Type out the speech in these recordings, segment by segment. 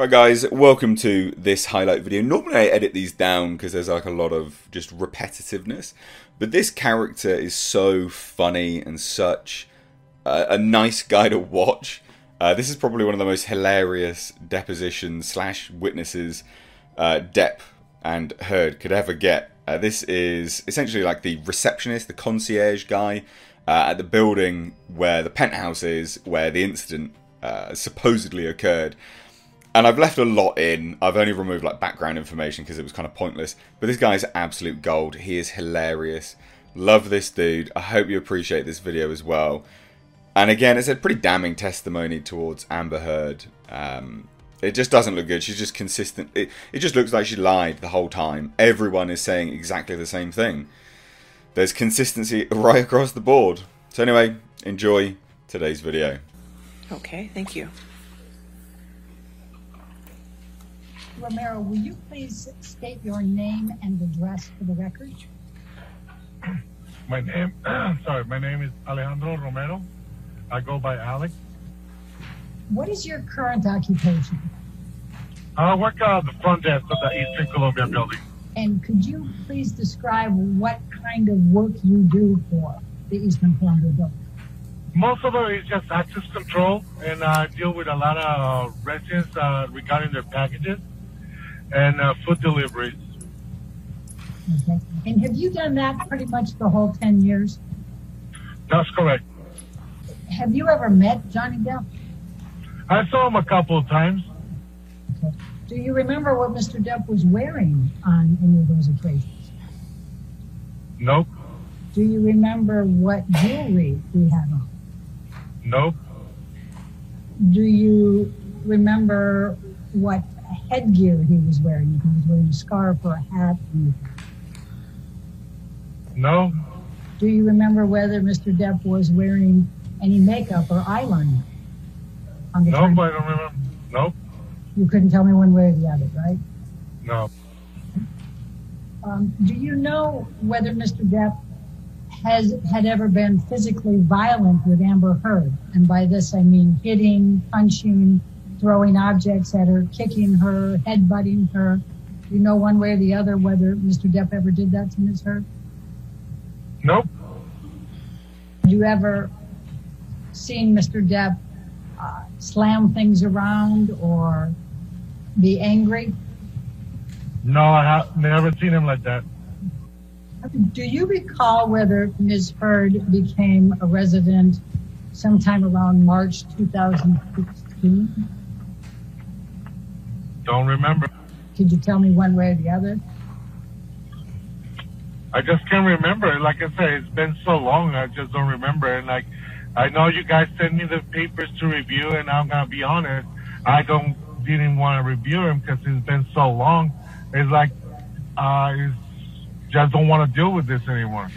Right, guys, welcome to this highlight video. Normally I edit these down because there's like a lot of just repetitiveness, but this character is so funny and such a, a nice guy to watch. Uh, this is probably one of the most hilarious depositions slash witnesses uh, Depp and Heard could ever get. Uh, this is essentially like the receptionist, the concierge guy uh, at the building where the penthouse is, where the incident uh, supposedly occurred. And I've left a lot in. I've only removed like background information because it was kind of pointless. But this guy is absolute gold. He is hilarious. Love this dude. I hope you appreciate this video as well. And again, it's a pretty damning testimony towards Amber Heard. Um, it just doesn't look good. She's just consistent. It, it just looks like she lied the whole time. Everyone is saying exactly the same thing. There's consistency right across the board. So anyway, enjoy today's video. Okay, thank you. Romero, will you please state your name and address for the record? My name, sorry, my name is Alejandro Romero. I go by Alex. What is your current occupation? I work at the front desk of the Eastern Columbia building. And could you please describe what kind of work you do for the Eastern Columbia building? Most of it is just access control, and I deal with a lot of residents uh, regarding their packages and uh, food deliveries. Okay. And have you done that pretty much the whole 10 years? That's correct. Have you ever met Johnny Depp? I saw him a couple of times. Okay. Do you remember what Mr. Depp was wearing on any of those occasions? Nope. Do you remember what jewelry he had on? Nope. Do you remember what headgear he was wearing? He was wearing a scarf or a hat? No. Do you remember whether Mr. Depp was wearing any makeup or eyeliner? On the Nope, time? I don't remember. Nope. You couldn't tell me one way or the other, right? No. Um, do you know whether Mr. Depp has had ever been physically violent with Amber Heard? And by this I mean hitting, punching, throwing objects at her, kicking her, headbutting her. Do you know one way or the other whether Mr. Depp ever did that to Ms. Heard? Nope. Have you ever seen Mr. Depp uh, slam things around or be angry? No, I have never seen him like that. Do you recall whether Ms. Heard became a resident sometime around March 2016? Don't remember. Could you tell me one way or the other? I just can't remember. Like I said, it's been so long, I just don't remember. And like, I know you guys sent me the papers to review, and I'm gonna be honest, I don't didn't want to review them because it's been so long. It's like, uh, it's, just don't want to deal with this anymore.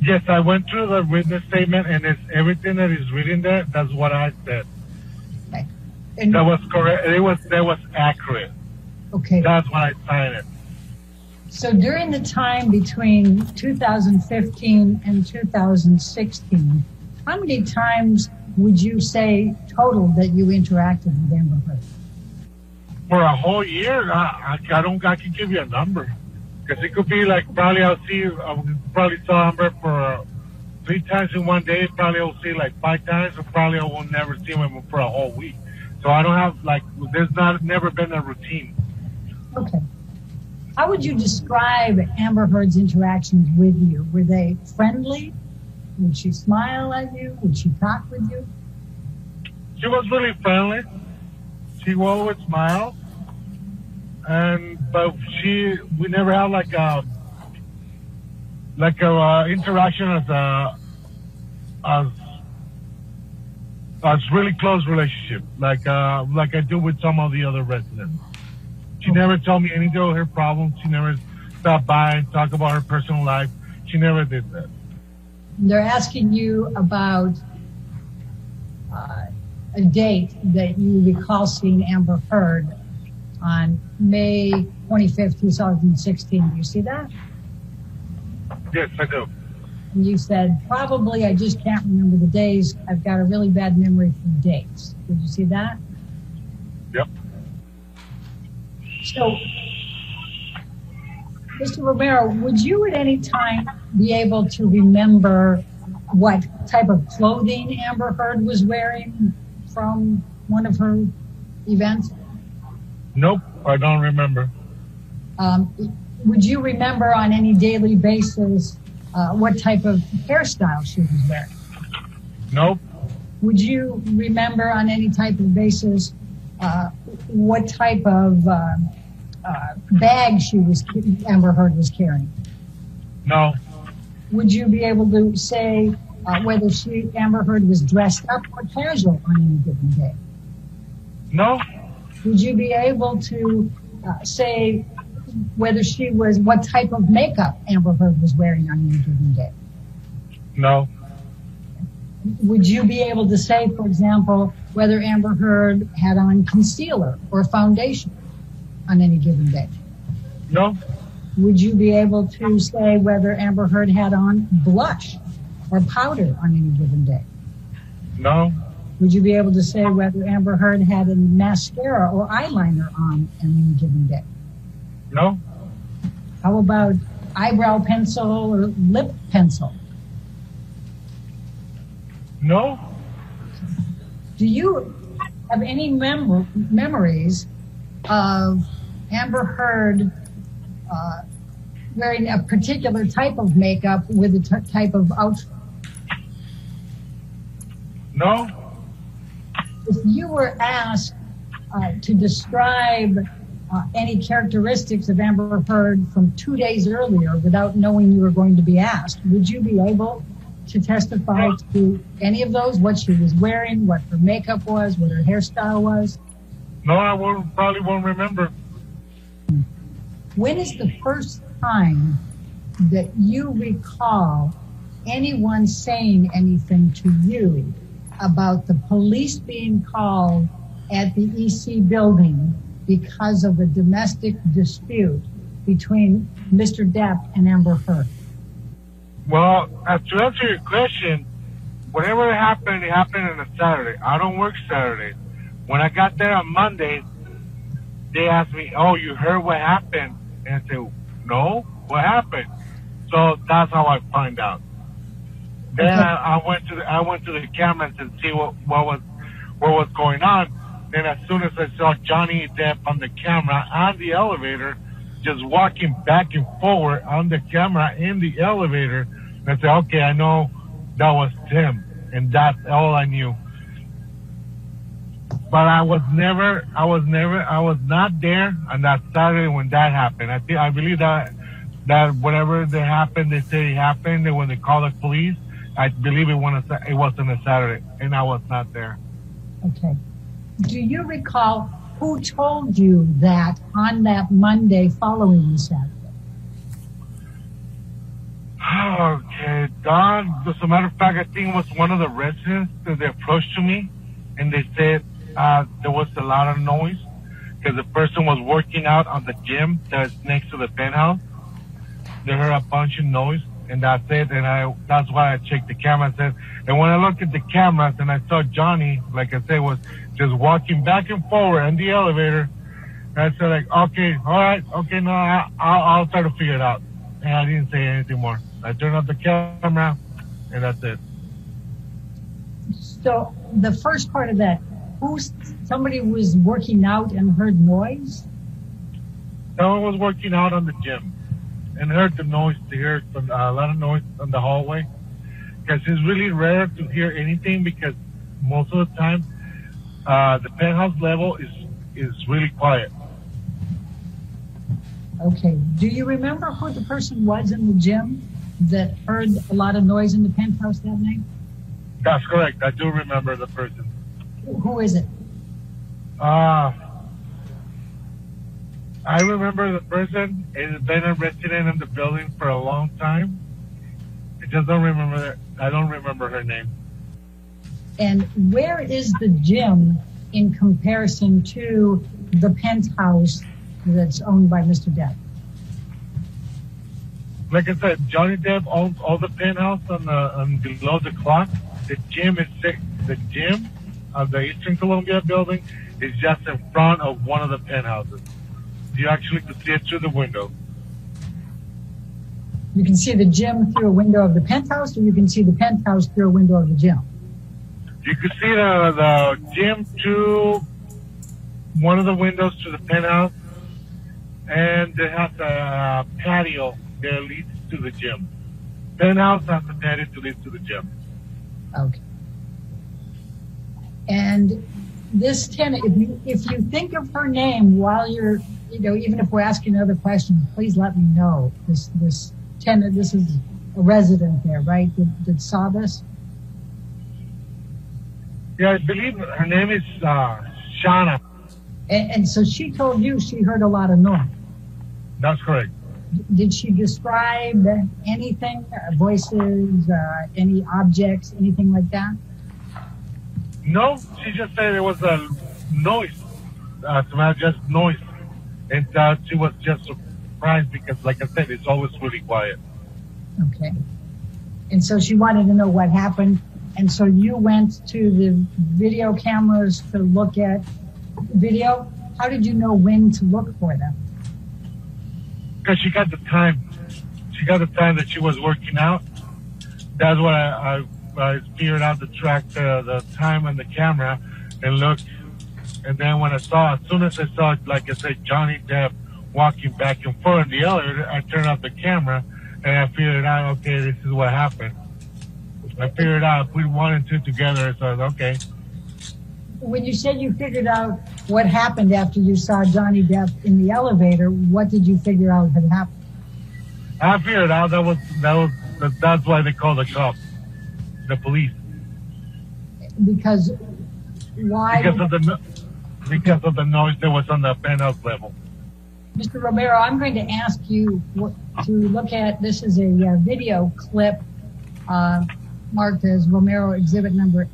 Yes, I went through the witness statement, and it's everything that is written there. That's what I said. And, That was correct. It was that was accurate. okay. That's why I signed it. So during the time between 2015 and 2016, how many times would you say total that you interacted with Amber Heard? for a whole year, I, I, I don't. I can give you a number because it could be like probably I'll see. I probably saw Amber for three times in one day. Probably I'll see like five times, or probably I will never see him for a whole week. So I don't have like. There's not never been a routine. Okay. How would you describe Amber Heard's interactions with you? Were they friendly? Would she smile at you? Would she talk with you? She was really friendly. She always smile, and but she we never had like a like a uh, interaction as a as as really close relationship like uh like I do with some of the other residents. She never told me anything of her problems. She never stopped by and talk about her personal life. She never did that. They're asking you about uh, a date that you recall seeing Amber Heard on May 25th, 2016. Do you see that? Yes, I do. And you said, probably I just can't remember the days. I've got a really bad memory for dates. Did you see that? Yep. So, Mr. Romero, would you at any time be able to remember what type of clothing Amber Heard was wearing from one of her events? Nope, I don't remember. Um, would you remember on any daily basis uh, what type of hairstyle she was wearing? Nope, Would you remember on any type of basis uh, what type of uh, uh, bag she was Amber Heard was carrying? no, Would you be able to say uh, whether she Amber Heard was dressed up or casual on any given day? no, Would you be able to uh, say whether she was what type of makeup Amber Heard was wearing on any given day? no, Would you be able to say, for example, whether Amber Heard had on concealer or foundation on any given day? no, Would you be able to say whether Amber Heard had on blush or powder on any given day? no, Would you be able to say whether Amber Heard had a mascara or eyeliner on on any given day? No, How about eyebrow pencil or lip pencil? no, Do you have any mem- memories of Amber Heard uh, wearing a particular type of makeup with a t- type of outfit? no, If you were asked uh, to describe Uh, any characteristics of Amber Heard from two days earlier without knowing you were going to be asked, would you be able to testify to any of those? What she was wearing, what her makeup was, what her hairstyle was? no, I won't, probably won't remember. When is the first time that you recall anyone saying anything to you about the police being called at the EC building because of a domestic dispute between Mr. Depp and Amber Heard? Well, uh, to answer your question, whatever happened, it happened on a Saturday. I don't work Saturday. When I got there on Monday, they asked me, "Oh, you heard what happened?" And I said, "No, what happened?" So that's how I find out. Then Okay. I, I went to the I went to the cameras and see what what was what was going on. Then as soon as I saw Johnny Depp on the camera on the elevator, just walking back and forward on the camera in the elevator, I said, "Okay, I know that was Tim," and that's all I knew. But I was never, I was never, I was not there on that Saturday when that happened. I think I believe that that whatever that happened, they say it happened, and when they called the police, I believe it was it wasn't a Saturday, and I was not there. Okay. Do you recall who told you that on that Monday following the Saturday? Okay, Don. As a matter of fact, I think it was one of the residents that they approached to me, and they said uh, there was a lot of noise because the person was working out on the gym that's next to the penthouse. They heard a bunch of noise, and that's it. And I that's why I checked the camera. Said, and when I looked at the cameras and I saw Johnny, like I said, was just walking back and forward in the elevator. And I said, like, okay, all right, okay, no, I, I'll, I'll try to figure it out. And I didn't say anything more. I turned off the camera, and that's it. So the first part of that, who somebody was working out and heard noise? Someone was working out on the gym and heard the noise to hear some, uh, a lot of noise on the hallway. Because it's really rare to hear anything because most of the time uh, the penthouse level is is really quiet. Okay. Do you remember who the person was in the gym that heard a lot of noise in the penthouse that night? That's correct. I do remember the person. Who is it? Uh, I remember the person. Has been a resident in the building for a long time. I just don't remember. I don't remember her name. And where is the gym in comparison to the penthouse that's owned by Mr. Depp? Like I said, Johnny Depp owns all the penthouse on the on below the clock. The gym is six, the gym of the Eastern Columbia building is just in front of one of the penthouses. You actually could see it through the window. You can see the gym through a window of the penthouse, or you can see the penthouse through a window of the gym. You could see the, the gym through one of the windows to the penthouse, and it has a patio that leads to the gym. Penthouse has a patio to lead to the gym. Okay. And this tenant, if you if you think of her name while you're, you know, even if we're asking other questions, please let me know. This this tenant, this is a resident there, right? That, that saw this. Yeah, I believe her name is uh, Shauna. And, and so she told you she heard a lot of noise. That's correct. Did she describe anything, uh, voices, uh, any objects, anything like that? No, she just said it was a noise. Uh, just noise. And uh, she was just surprised because, like I said, it's always really quiet. Okay. And so she wanted to know what happened. And so you went to the video cameras to look at video. How did you know when to look for them? Because she got the time. She got the time that she was working out. That's why I, I I figured out the track the, the time on the camera and look. And then when I saw, as soon as I saw, like I said, Johnny Depp walking back and forth in the elevator, I turned off the camera and I figured out, okay, this is what happened. I figured out, put one and two together, so I was okay. When you said you figured out what happened after you saw Johnny Depp in the elevator, what did you figure out had happened? I figured out that was that was that's why they called the cops the police. Because why? Because of the because of the noise that was on the penthouse level. Mr. Romero, I'm going to ask you to look at this is a uh, video clip uh, marked as Romero Exhibit Number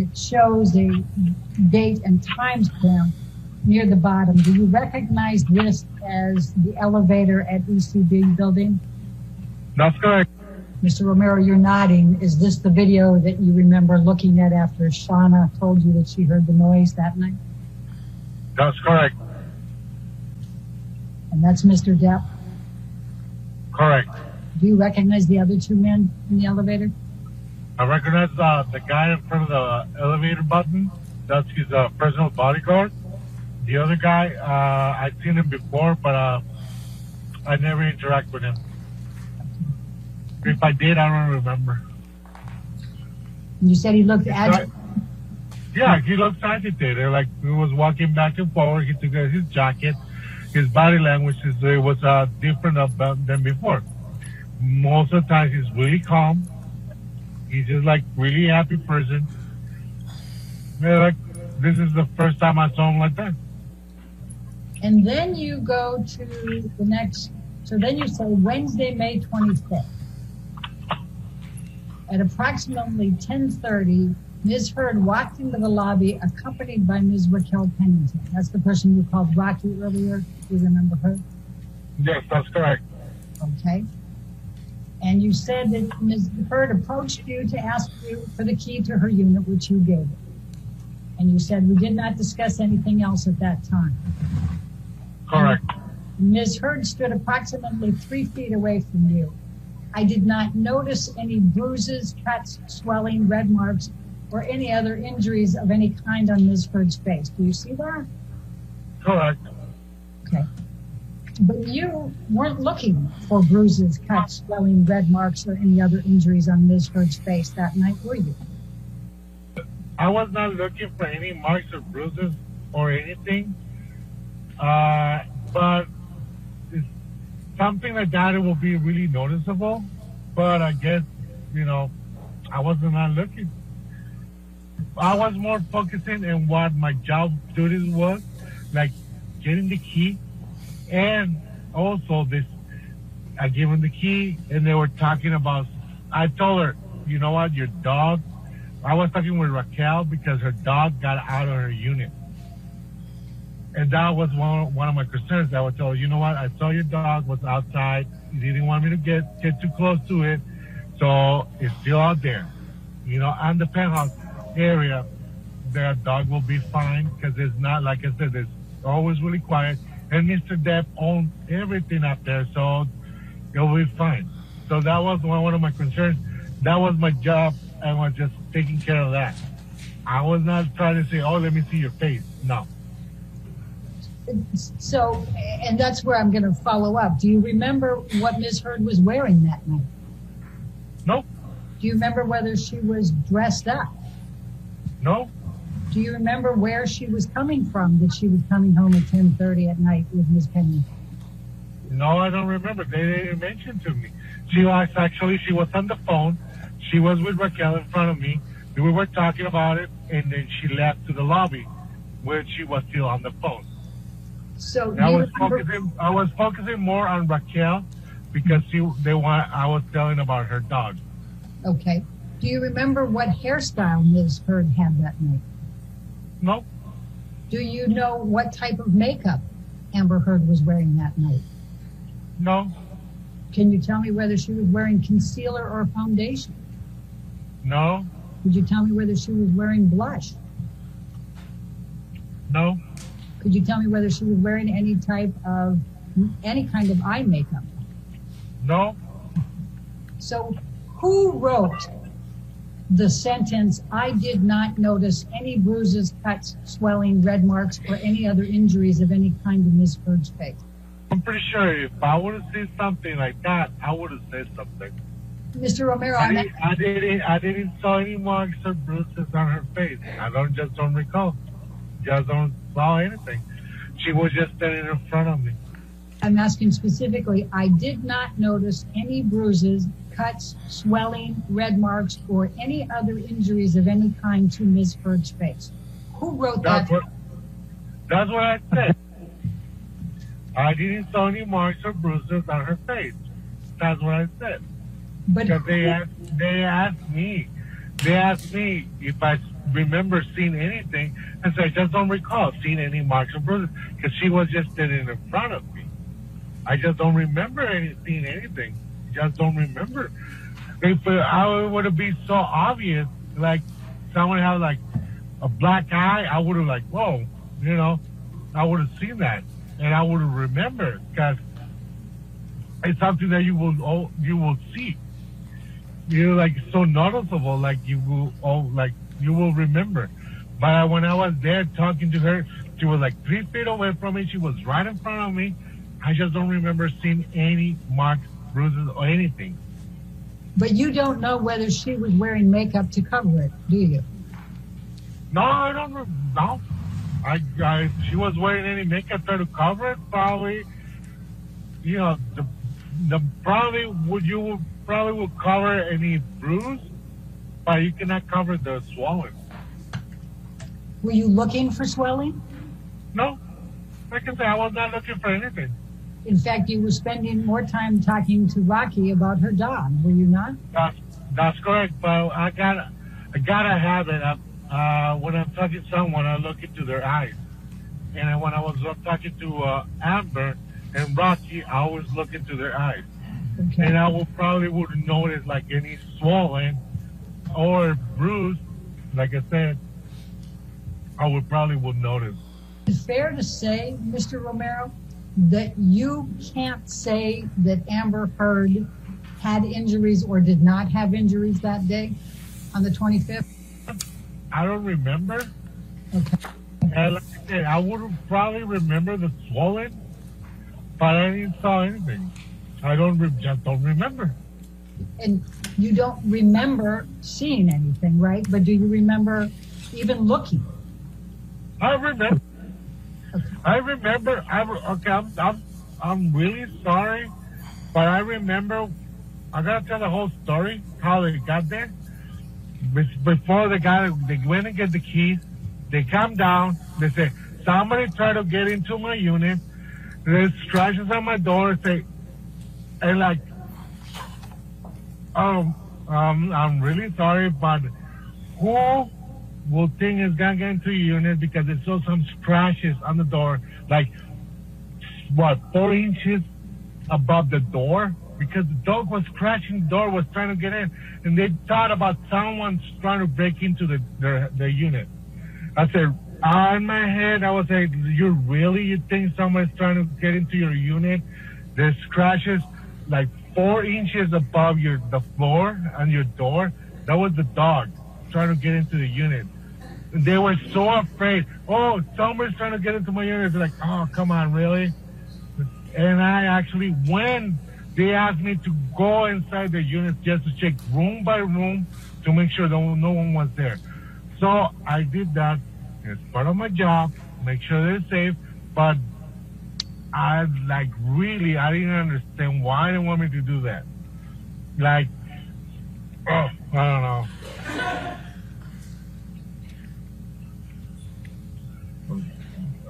Eight. it shows a date and time stamp near the bottom. Do you recognize this as the elevator at ECB building? That's correct. Mr. Romero, you're nodding. Is this the video that you remember looking at after Shauna told you that she heard the noise that night? That's correct. And that's Mr. Depp? Correct. Do you recognize the other two men in the elevator? I recognize uh, the guy in front of the elevator button. That's his uh, personal bodyguard. The other guy, uh, I've seen him before, but uh, I never interact with him. If I did, I don't remember. You said he looked agitated. Yeah, he looked agitated. Like he was walking back and forward. He took his jacket. His body language is, uh, was uh, different than before. Most of the time, he's really calm He's just like really happy person. Yeah, like this is the first time I saw him like that. And then you go to the next. So then you say Wednesday, May 25th. At approximately 10:30, Ms. Heard walked into the lobby, accompanied by Ms. Raquel Pennington. That's the person you called Rocky earlier. Do you remember her? Yes, that's correct. Okay. And you said that Ms. Heard approached you to ask you for the key to her unit, which you gave. And you said we did not discuss anything else at that time. Correct. Ms. Heard stood approximately three feet away from you. I did not notice any bruises, cuts, swelling, red marks, or any other injuries of any kind on Ms. Heard's face. Do you see that? Correct. Okay. But you weren't looking for bruises, cuts, swelling, red marks, or any other injuries on Ms. Heard's face that night, were you? I was not looking for any marks or bruises or anything. Uh, but something like that, it will be really noticeable. But I guess, you know, I wasn't not looking. I was more focusing on what my job duties was, like getting the key, and also this. I gave them the key, and they were talking about. I told her, you know what, your dog. I was talking with Raquel because her dog got out of her unit, and that was one one of my concerns. I would tell you know what, I saw your dog was outside. You didn't want me to get get too close to it, so it's still out there. You know, on the penthouse area, their dog will be fine because it's not like I said, it's always really quiet. And Mr. Depp owns everything up there, so it'll be fine. So that was one, one of my concerns. That was my job. I was just taking care of that. I was not trying to say, "Oh, let me see your face." No. So, and that's where I'm going to follow up. Do you remember what Ms. Heard was wearing that night? Nope. Do you remember whether she was dressed up? No. Do you remember where she was coming from? That she was coming home at 10:30 at night with Ms. Penny? No, I don't remember. They didn't mention to me. She was actually she was on the phone. She was with Raquel in front of me. We were talking about it, and then she left to the lobby, where she was still on the phone. So I was remember, focusing. I was focusing more on Raquel because she they want. I was telling about her dog. okay. Do you remember what hairstyle Ms. Heard had that night? No, Do you know what type of makeup Amber Heard was wearing that night? no, Can you tell me whether she was wearing concealer or foundation? no, Could you tell me whether she was wearing blush? no, Could you tell me whether she was wearing any type of any kind of eye makeup? no. So, who wrote the sentence, I did not notice any bruises, cuts, swelling, red marks, or any other injuries of any kind in Ms. Heard's face? I'm pretty sure if I would have seen something like that, I would have said something. Mr. Romero, I didn't, I didn't, I didn't saw any marks or bruises on her face. I don't just don't recall. Just don't saw anything. She was just standing in front of me. I'm asking specifically, I did not notice any bruises, cuts, swelling, red marks, or any other injuries of any kind to Ms. Heard's face. Who wrote That's that? what, that's what I said. I didn't saw any marks or bruises on her face. That's what I said. But Because they asked, they asked me, they asked me if I remember seeing anything, and so I just don't recall seeing any marks or bruises because she was just sitting in front of me. I just don't remember any, seeing anything. I just don't remember. If uh, I would have been so obvious, like someone had like a black eye, I would have like, whoa, you know, I would have seen that and I would have remembered because it's something that you will oh, you will see. You know, like so noticeable, like you will oh, like you will remember. But when I was there talking to her, she was like three feet away from me. She was right in front of me. I just don't remember seeing any marks, bruises, or anything. but you don't know whether she was wearing makeup to cover it, do you? No, I don't know. No, I, I she was wearing any makeup to cover it. Probably, you know, the the probably would you would probably would cover any bruise, but you cannot cover the swelling. Were you looking for swelling? No, like I say I was not looking for anything. In fact, you were spending more time talking to Rocky about her dog, were you not? That's that's correct. But I got I gotta have it. Uh, when I'm talking to someone, I look into their eyes. And when I was talking to uh, Amber and Rocky, I always look into their eyes. Okay. and I will probably would notice like any swollen or bruise. Like I said, I would probably would notice. Is it fair to say, Mr. Romero, that you can't say that Amber Heard had injuries or did not have injuries that day on the 25th? I don't remember. Okay. And like I said, I would probably remember the swollen, but I didn't saw anything. I don't re- just don't remember. And you don't remember seeing anything, right? But do you remember even looking? I remember. I remember. I okay. I'm, I'm I'm really sorry, but I remember. I gotta tell the whole story how they got there. Before they got, they went and get the keys. They come down. They say somebody tried to get into my unit. There's scratches on my door. Say, and like, um, um, I'm really sorry, but who will think is gonna get into your unit because they saw some scratches on the door, like what four inches above the door, because the dog was scratching the door, was trying to get in, and they thought about someone trying to break into the their, their unit. I said, on my head, I was like, you really you think someone's trying to get into your unit? There's scratches like four inches above your the floor and your door. That was the dog trying to get into the unit. They were so afraid. Oh, someone's trying to get into my unit. They're like, oh, come on, really? And I actually, when they asked me to go inside the unit just to check room by room to make sure that no one was there. So I did that. It's part of my job. Make sure they're safe. But I like really, I didn't understand why they want me to do that. Like, oh, I don't know.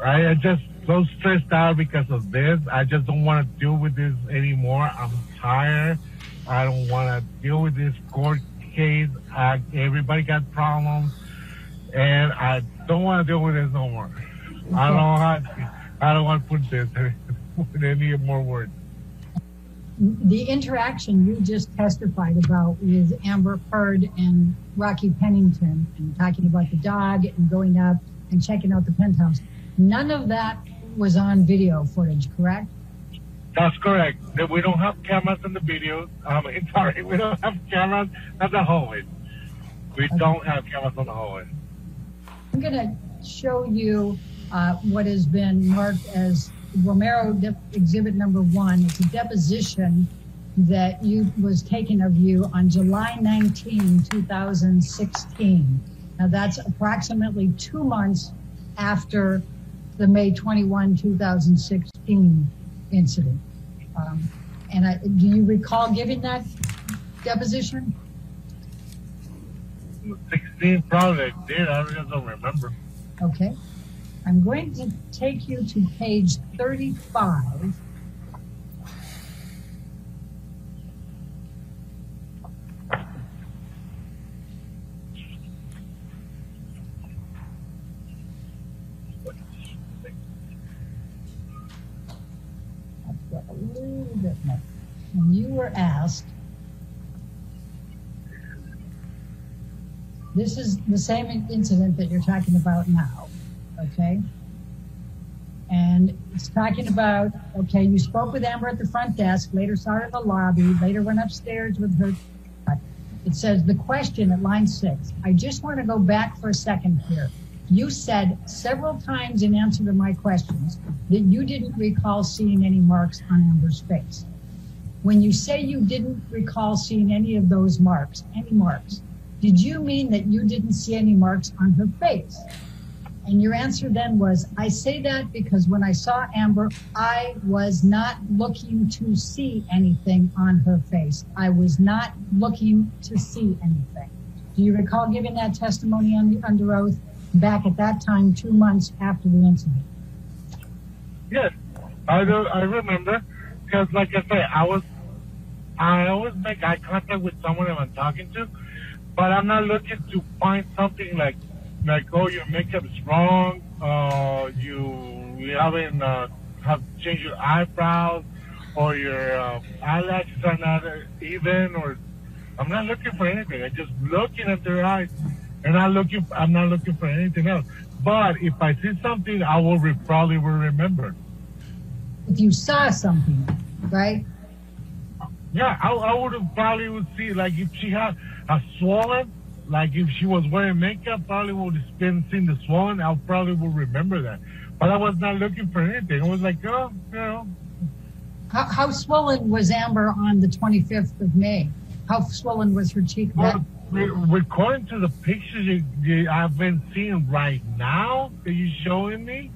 I I just so stressed out because of this. I just don't want to deal with this anymore. I'm tired. I don't want to deal with this court case. I, everybody got problems, and I don't want to deal with this no more. I don't how. I don't want to put this with any more words. The interaction you just testified about with Amber Heard and Rocky Pennington and talking about the dog and going up and checking out the penthouse. None of that was on video footage, correct? That's correct. We don't have cameras in the video. Um, sorry, we don't have cameras at the hallway. We don't have cameras on the hallway. I'm going to show you uh, what has been marked as Romero de- exhibit number one. It's a deposition that you was taken of you on July 19, 2016. Now that's approximately two months after the May 21, 2016 incident. Um, and I, do you recall giving that deposition? 16 probably I did. I just don't remember. Okay. I'm going to take you to page 35. This is the same incident that you're talking about now, okay? And it's talking about, okay, you spoke with Amber at the front desk, later saw her in the lobby, later went upstairs with her. It says the question at line six. I just want to go back for a second here. You said several times in answer to my questions that you didn't recall seeing any marks on Amber's face. When you say you didn't recall seeing any of those marks, any marks, did you mean that you didn't see any marks on her face? And your answer then was, I say that because when I saw Amber, I was not looking to see anything on her face. I was not looking to see anything. Do you recall giving that testimony on, under oath back at that time, two months after the incident? Yes, I do. I remember because, like I say, I was. I always make eye contact with someone I'm talking to, but I'm not looking to find something like, like, oh, your makeup is wrong. Uh, you you haven't uh, have changed your eyebrows, or your uh, eyelashes are not even, or I'm not looking for anything. I'm just looking at their eyes, and I'm looking. I'm not looking for anything else. But if I see something, I will re- probably will remember. If you saw something, right? Yeah, I, I would have probably would see like if she had a swollen, like if she was wearing makeup, probably would have been seeing the swollen. I probably would remember that. But I was not looking for anything. I was like, oh, you know, How, how swollen was Amber on the 25th of May? How swollen was her cheek? Well, according to the pictures you, you, I've been seeing right now that you're showing me,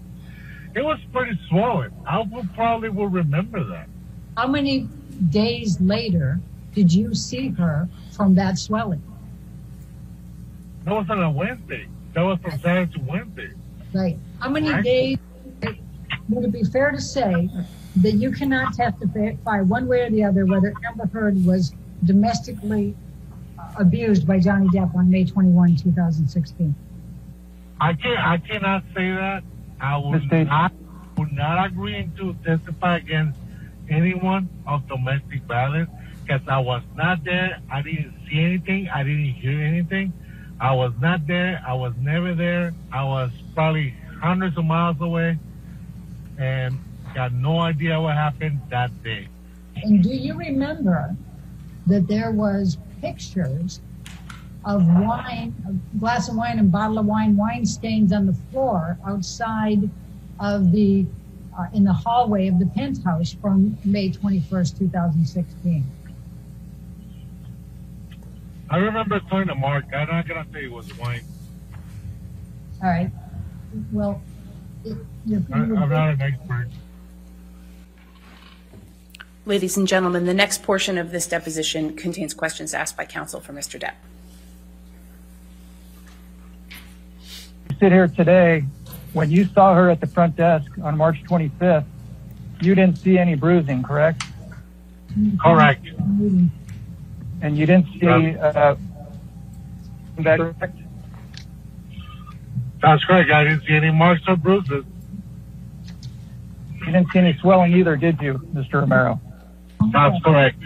it was pretty swollen. I will probably will remember that. How many days later did you see her from that swelling? That was on a Wednesday. That was from Saturday to Wednesday. Right. How many Right. days would it be fair to say that you cannot testify one way or the other whether Amber Heard was domestically uh, abused by Johnny Depp on May 21, 2016? I can I cannot say that. I would not would not agree to testify against anyone of domestic violence because I was not there. I didn't see anything. I didn't hear anything. I was not there. I was never there. I was probably hundreds of miles away and got no idea what happened that day. And do you remember that there was pictures of wine, a glass of wine and bottle of wine, wine stains on the floor outside of the, uh, in the hallway of the penthouse from May 21st, 2016? I remember talking to Mark. I'm not gonna say it was wine. All right. Well, it, you're, I, I'm not an expert. Ladies and gentlemen, the next portion of this deposition contains questions asked by counsel for Mr. Depp. You sit here today, when you saw her at the front desk on March 25th, you didn't see any bruising, correct? Correct. Mm-hmm. And you didn't see uh, that correct? That's correct. I didn't see any marks or bruises. You didn't see any swelling either, did you, Mr. Romero? That's correct.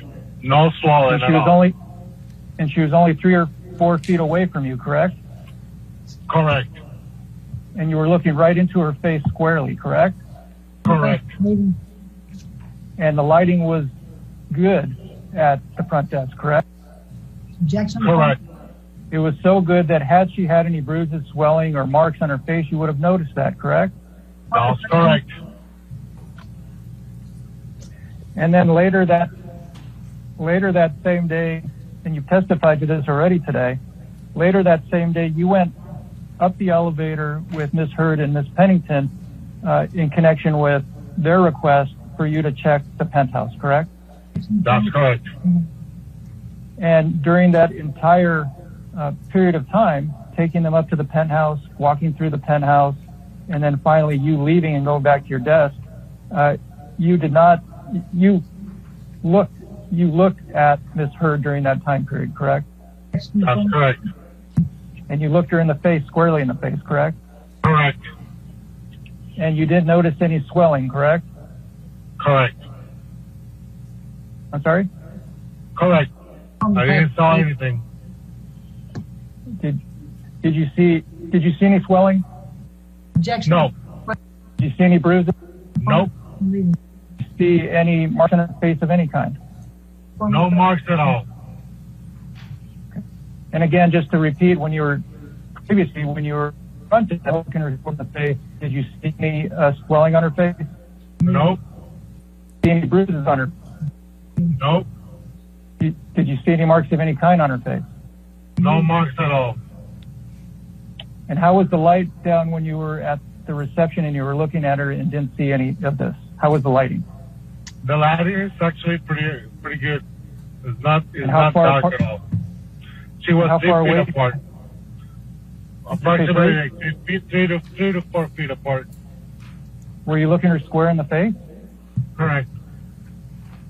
No swelling And she at was all. only and she was only three or four feet away from you, correct? correct. And you were looking right into her face squarely, correct? Correct. And the lighting was good at the front desk, correct? Objection? Correct. It was so good that had she had any bruises, swelling, or marks on her face, you would have noticed that, correct? That's correct. And then later that later that same day, and you've testified to this already today, later that same day you went up the elevator with Miss Heard and Miss Pennington uh, in connection with their request for you to check the penthouse, correct? That's correct. And during that entire uh, period of time, taking them up to the penthouse, walking through the penthouse, and then finally you leaving and going back to your desk, uh, you did not, you looked, you looked at Miss Heard during that time period, correct? That's correct. And you looked her in the face, squarely in the face, correct? Correct. And you didn't notice any swelling, correct? Correct. I'm sorry? Correct. I didn't saw anything. Did, did you see, did you see any swelling? Objection? No. Did you see any bruises? Nope. Did you see any marks on her face of any kind? No marks at all. And again, just to repeat, when you were previously, when you were fronted, looking her in the face, did you see any uh, swelling on her face? Nope. See any bruises on her? Nope. Did did you see any marks of any kind on her face? No marks at all. And how was the light down when you were at the reception and you were looking at her and didn't see any of this? How was the lighting? The lighting is actually pretty pretty good. It's not it's not dark apart- at all. She was how six far feet away? apart. Approximately three, feet, three to three to four feet apart. Were you looking her square in the face? Correct.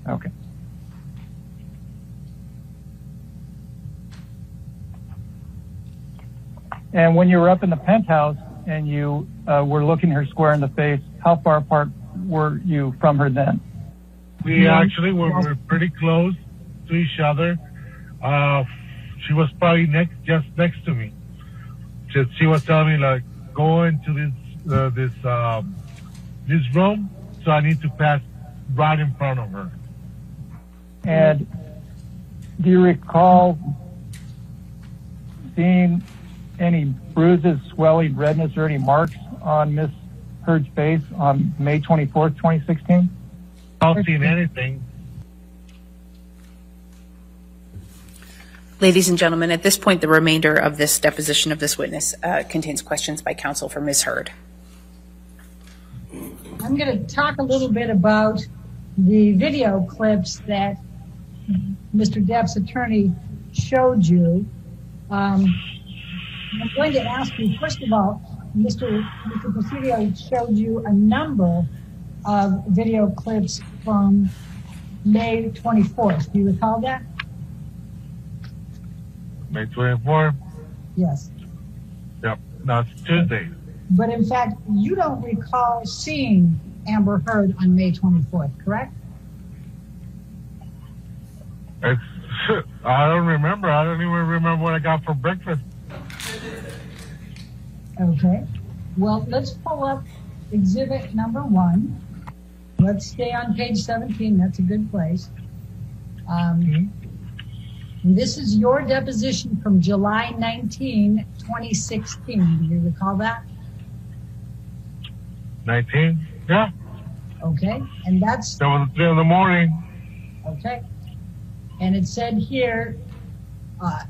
Okay. And when you were up in the penthouse and you uh, were looking her square in the face, how far apart were you from her then? We actually were, were pretty close to each other. Uh, she was probably next, just next to me. She, she was telling me like, go into this, uh, this, um, this room. So I need to pass right in front of her. And do you recall seeing any bruises, swelling, redness, or any marks on Miss Heard's face on May 24th, 2016? I don't seen anything. Ladies and gentlemen, at this point, the remainder of this deposition of this witness uh, contains questions by counsel for Ms. Heard. I'm going to talk a little bit about the video clips that Mr. Depp's attorney showed you. Um, I'm going to ask you, first of all, Mr. Mr. Presidio showed you a number of video clips from May 24th. Do you recall that? May 24th. Yes. Yep. That's Tuesday. But in fact, you don't recall seeing Amber Heard on May 24th, correct? It's, I don't remember. I don't even remember what I got for breakfast. Okay. Well, let's pull up exhibit number one. Let's stay on page 17. That's a good place. Um, this is your deposition from July 19, 2016. Do you recall that? 19? Yeah. Okay. And that's That was 3 in the morning. Okay. And it said here, uh,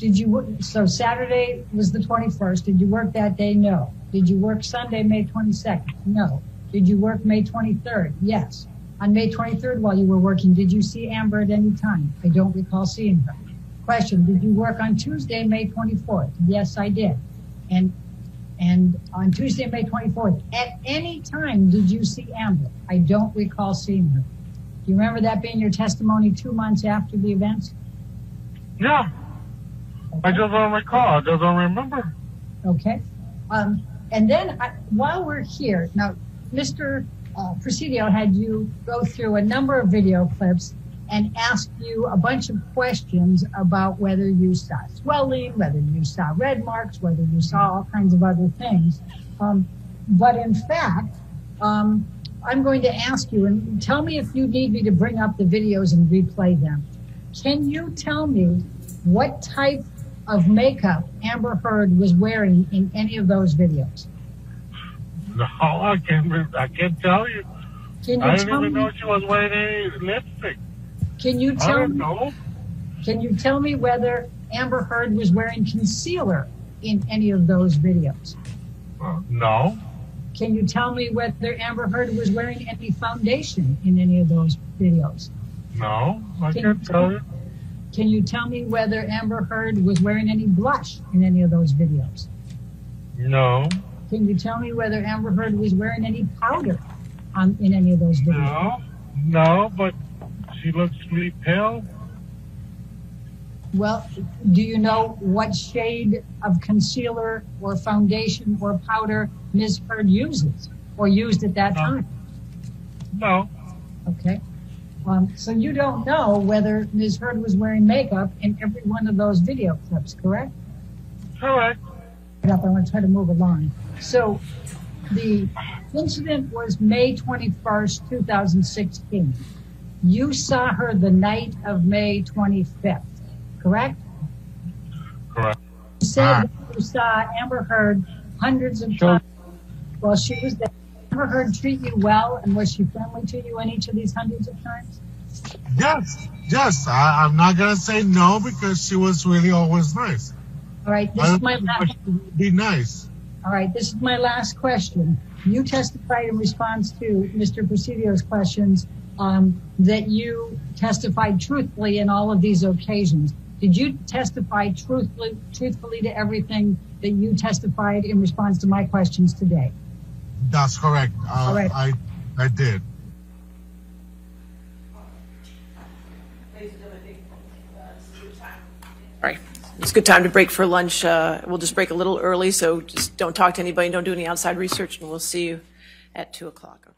did you work, so Saturday was the 21st. Did you work that day? No. Did you work Sunday, May 22nd? No. Did you work May 23rd? Yes. On May 23rd, while you were working, did you see Amber at any time? I don't recall seeing her. Question, did you work on Tuesday, May 24th? Yes, I did. And and on Tuesday, May 24th, at any time did you see Amber? I don't recall seeing her. Do you remember that being your testimony two months after the events? Yeah. I just don't recall. I just don't remember. Okay. Um, and then I, while we're here, now, Mr. Uh, Presidio had you go through a number of video clips and ask you a bunch of questions about whether you saw swelling, whether you saw red marks, whether you saw all kinds of other things. Um, but in fact, um, I'm going to ask you, and tell me if you need me to bring up the videos and replay them. Can you tell me what type of makeup Amber Heard was wearing in any of those videos? No, I can't. I can't tell you. Can you I didn't tell even me? know she was wearing any lipstick. Can you tell? I don't me? know. Can you tell me whether Amber Heard was wearing concealer in any of those videos? Uh, no. Can you tell me whether Amber Heard was wearing any foundation in any of those videos? No. I Can can't tell you. Can you tell me whether Amber Heard was wearing any blush in any of those videos? No. Can you tell me whether Amber Heard was wearing any powder on, in any of those videos? No. No, but she looks really pale. Well, do you know what shade of concealer or foundation or powder Ms. Heard uses or used at that time? No. Okay. Um, so you don't know whether Ms. Heard was wearing makeup in every one of those video clips, correct? Correct. Up, I want to try to move along. So the incident was May 21st, 2016. You saw her the night of May 25th, correct? Correct. You said you saw Amber Heard hundreds of Sure. times while she was there. Amber Heard treat you well, and was she friendly to you in each of these hundreds of times? Yes, yes. I, I'm not gonna say no because she was really always nice. All right, this I is my last. be nice. All right, this is my last question. You testified in response to Mr. Presidio's questions um, that you testified truthfully in all of these occasions. Did you testify truthfully, truthfully to everything that you testified in response to my questions today? That's correct. Uh, All right. I, I did. All right. It's a good time to break for lunch. Uh, We'll just break a little early, so just don't talk to anybody, don't do any outside research, and we'll see you at 2 o'clock, okay?